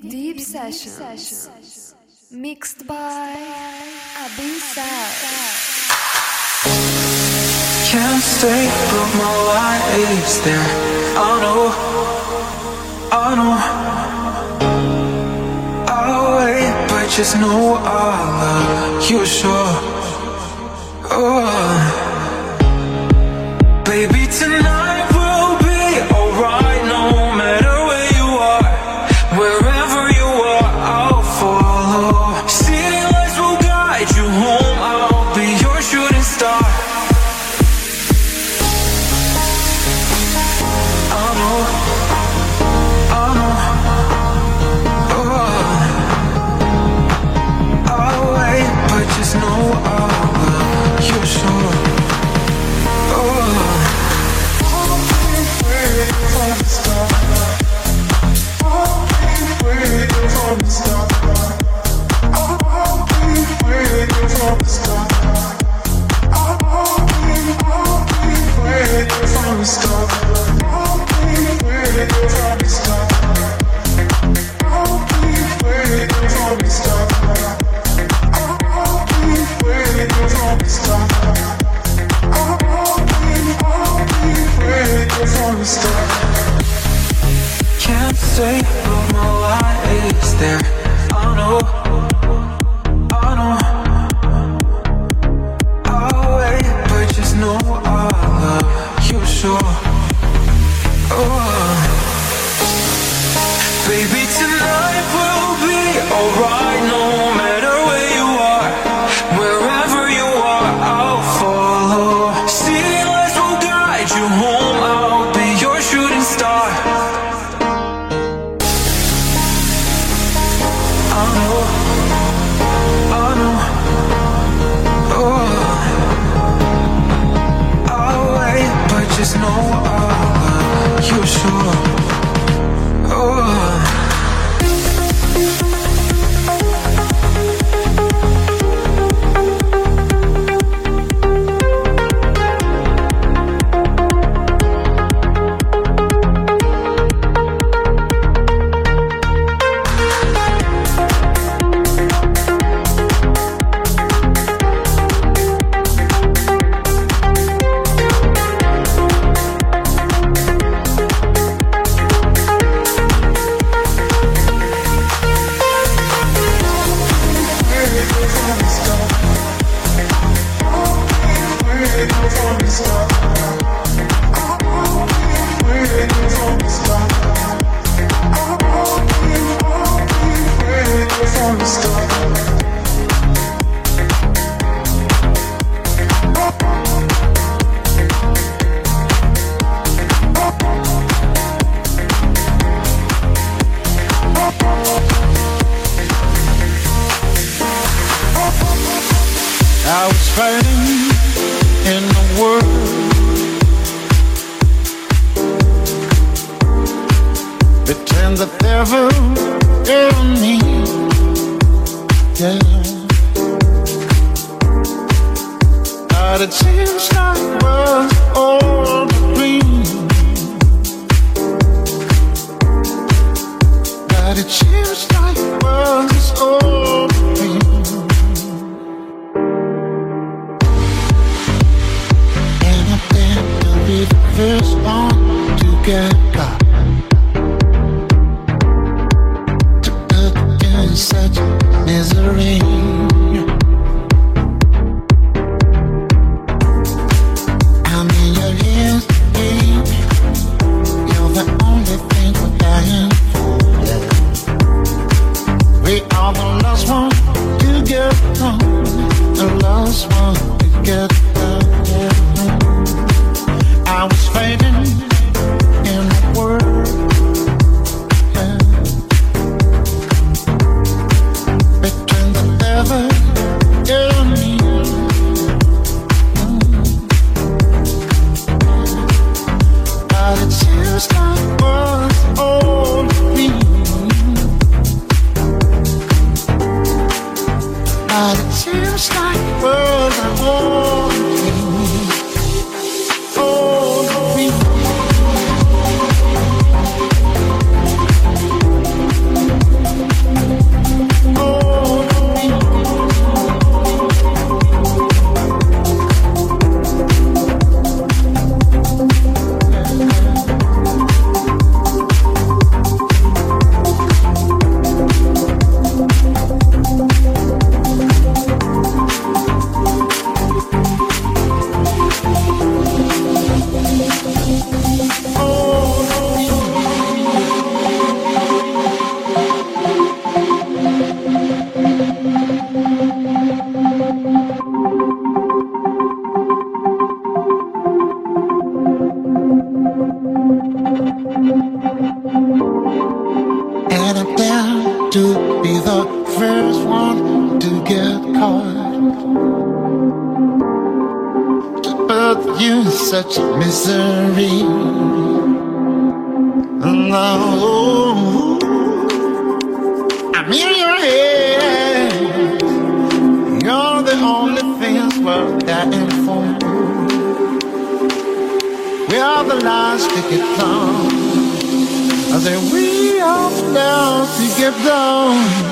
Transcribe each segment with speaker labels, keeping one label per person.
Speaker 1: Deep, deep, deep sessions. sessions. Mixed by Abee Sash.
Speaker 2: Can't stay, but my light is there. I know, I know. I'll wait, but just know I love you, sure. Oh. but
Speaker 3: it seems like such misery.
Speaker 4: No, I'm in your head. You're the only things worth dying for. We are the last ticket down. I say we are down to get down.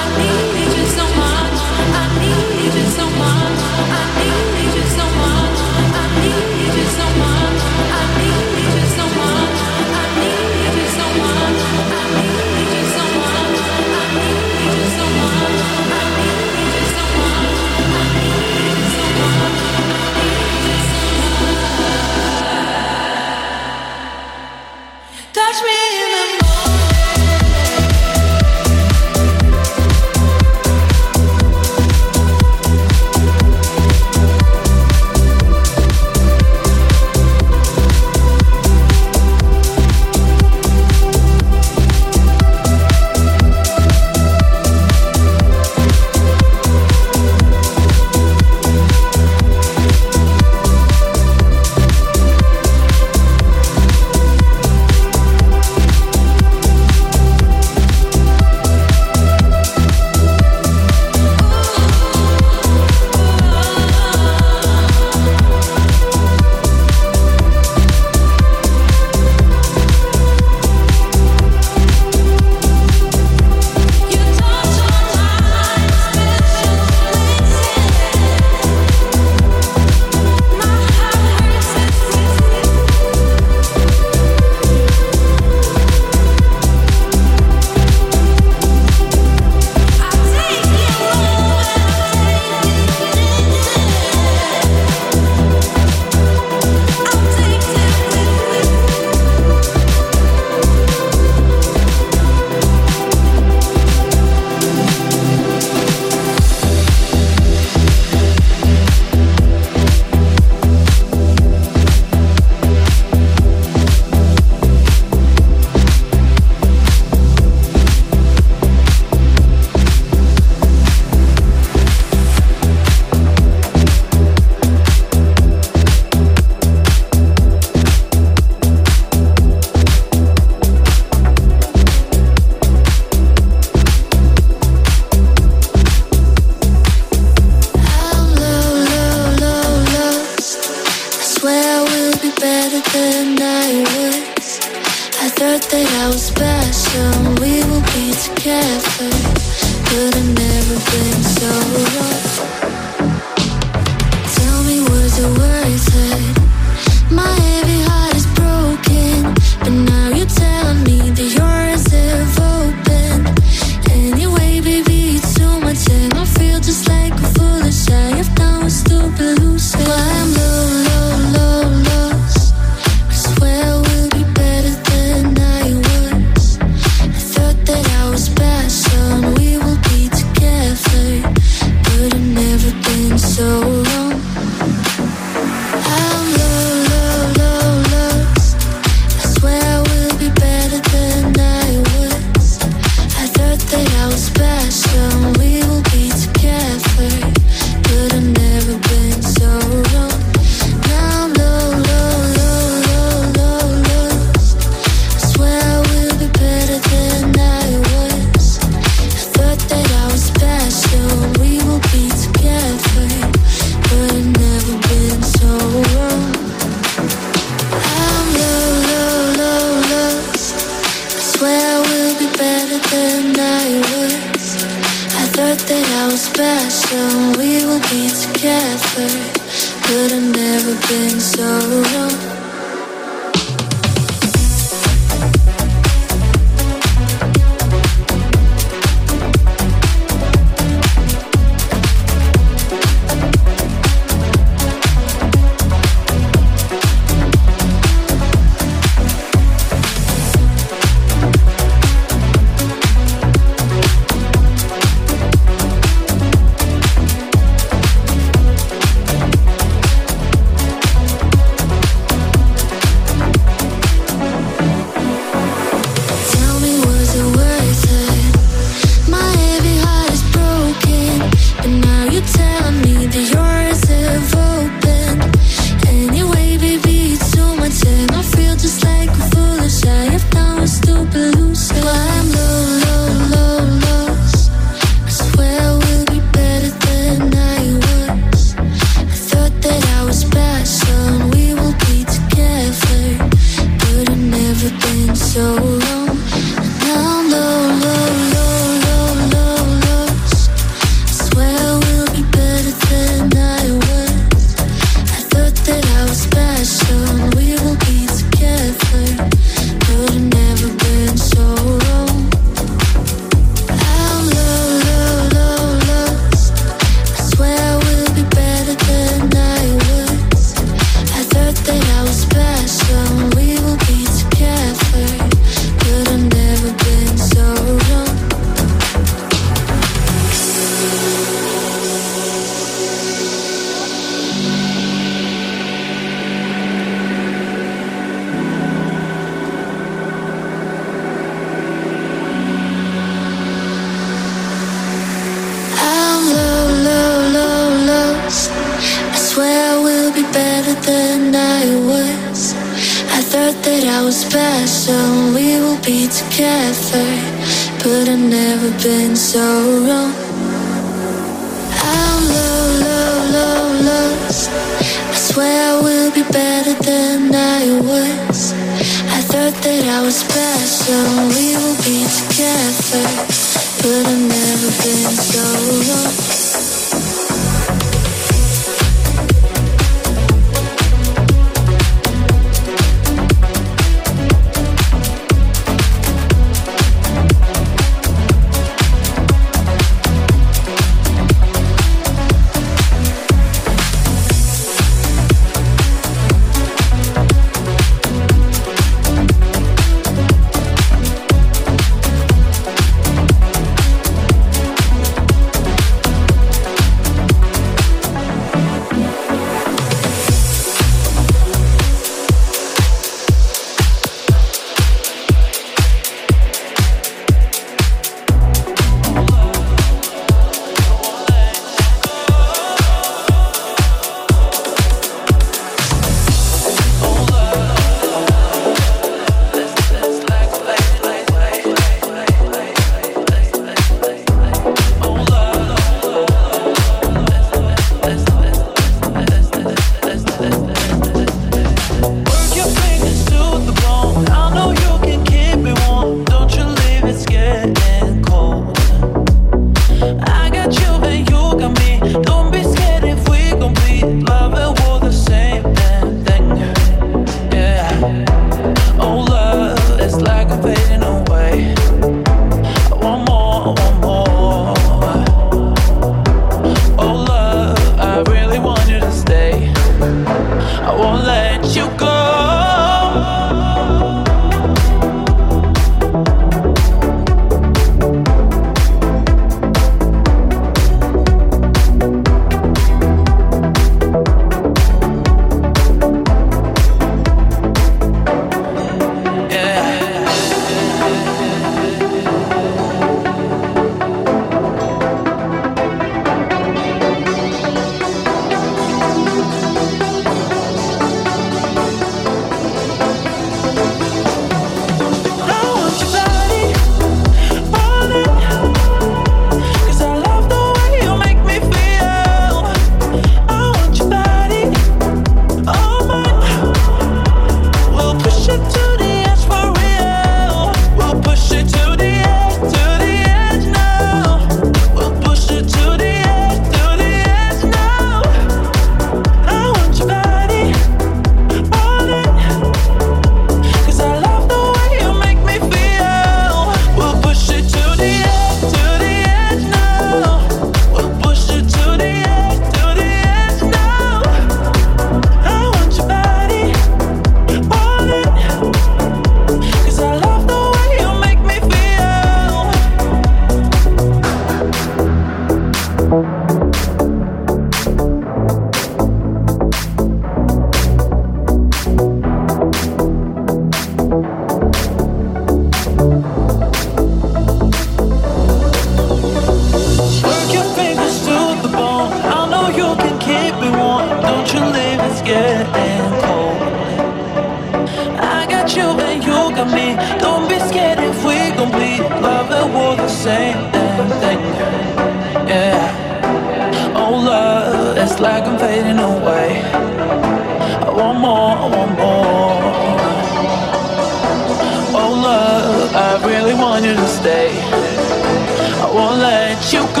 Speaker 4: Won't let you go.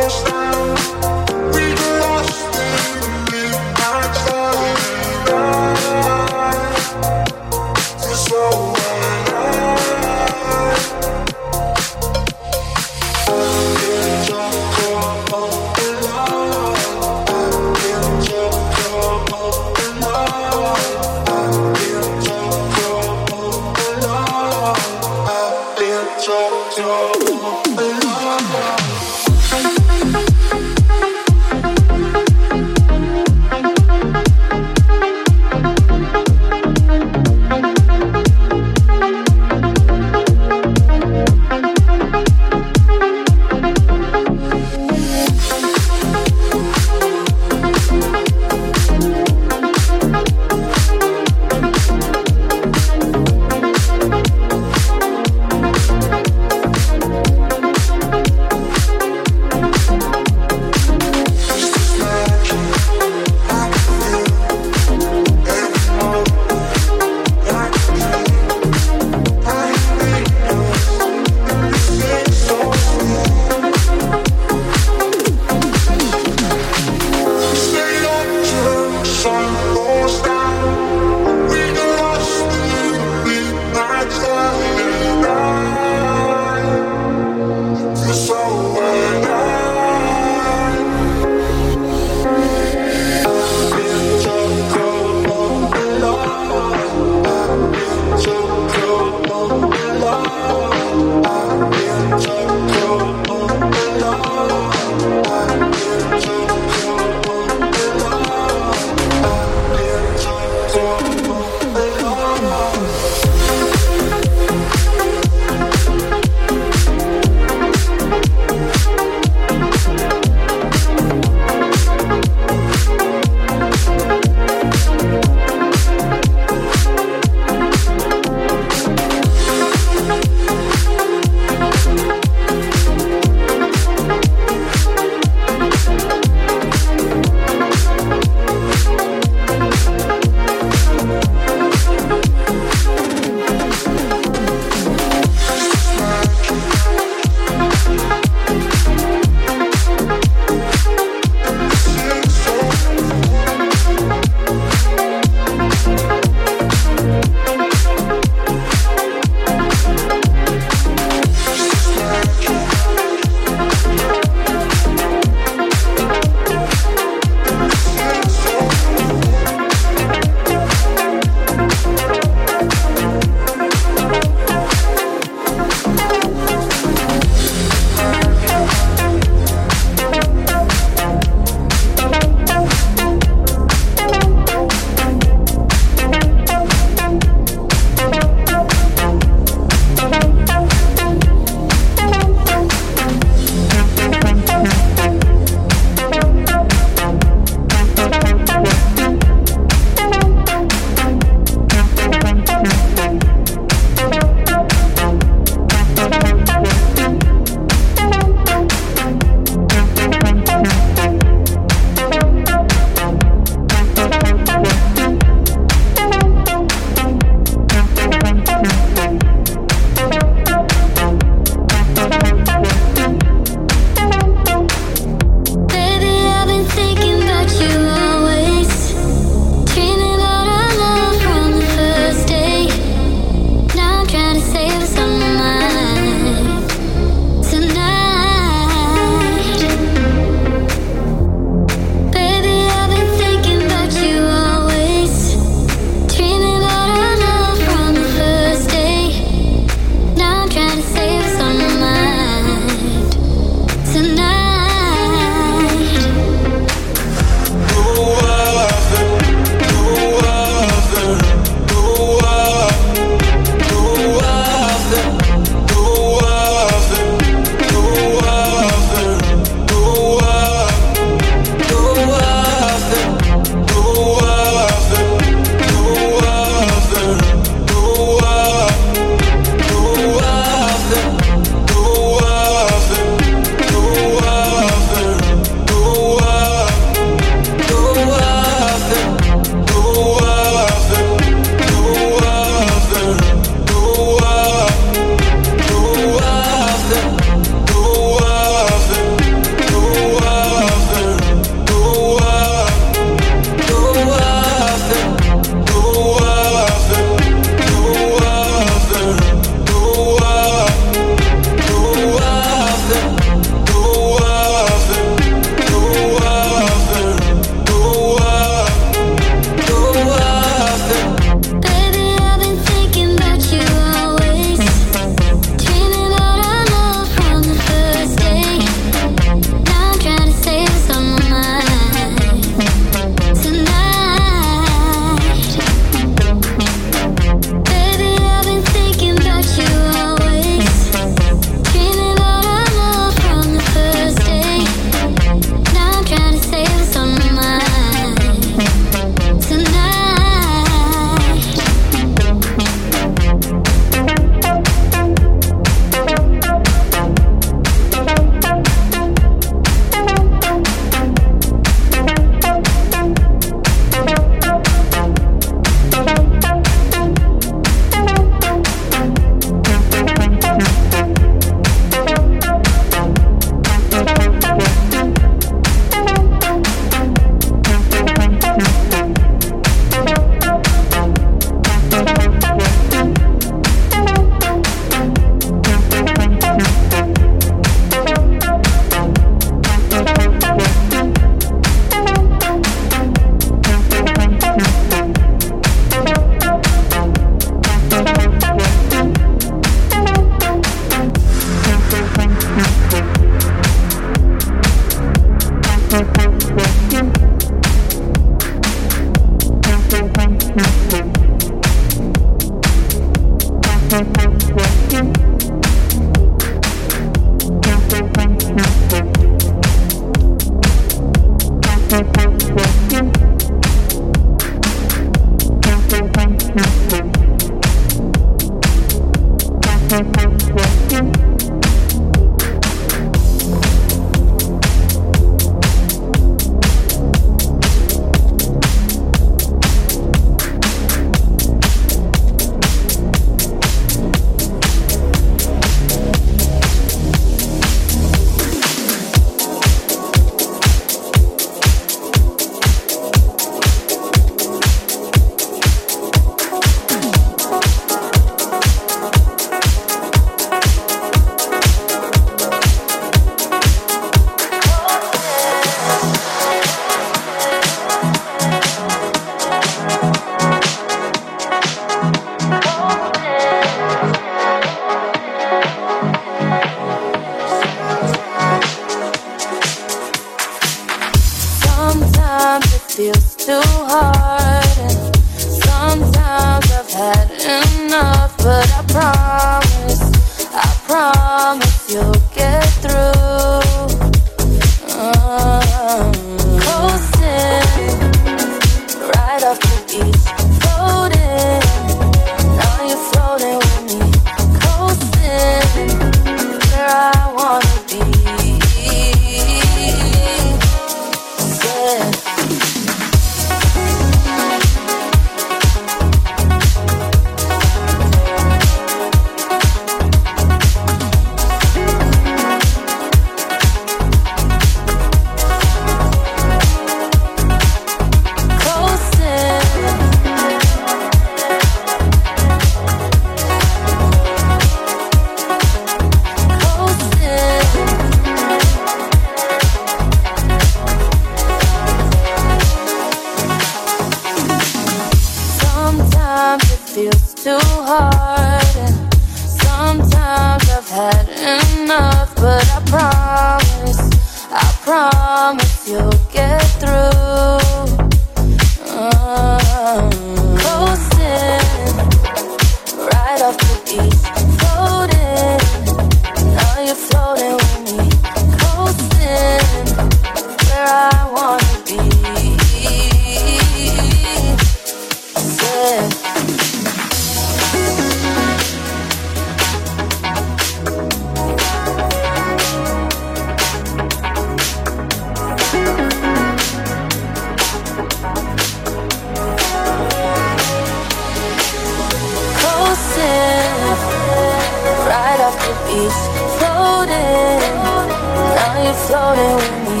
Speaker 4: you floating with me,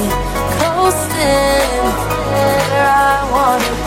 Speaker 4: coasting where I
Speaker 5: wanna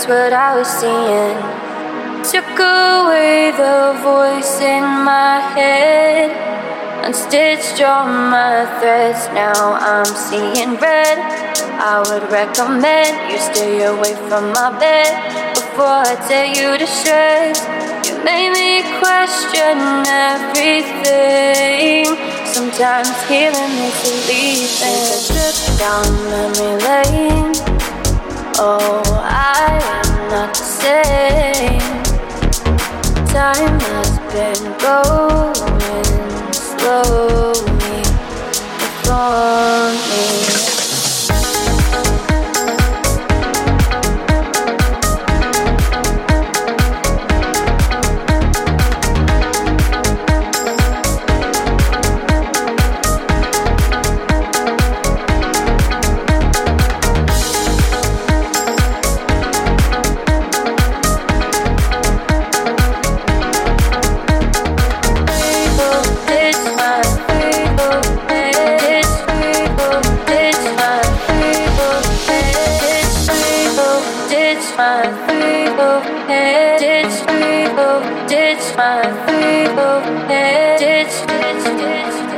Speaker 6: couldn't what I was seeing. Took away the voice in my head. Unstitched all my threads, now I'm seeing red. I would recommend you stay away from my bed before I tear you to shreds. You made me question everything. Sometimes healing is believing. Trip down memory lane. Oh, I am not the same. Time has been going slowly before me.
Speaker 1: Mixed by Abyssal.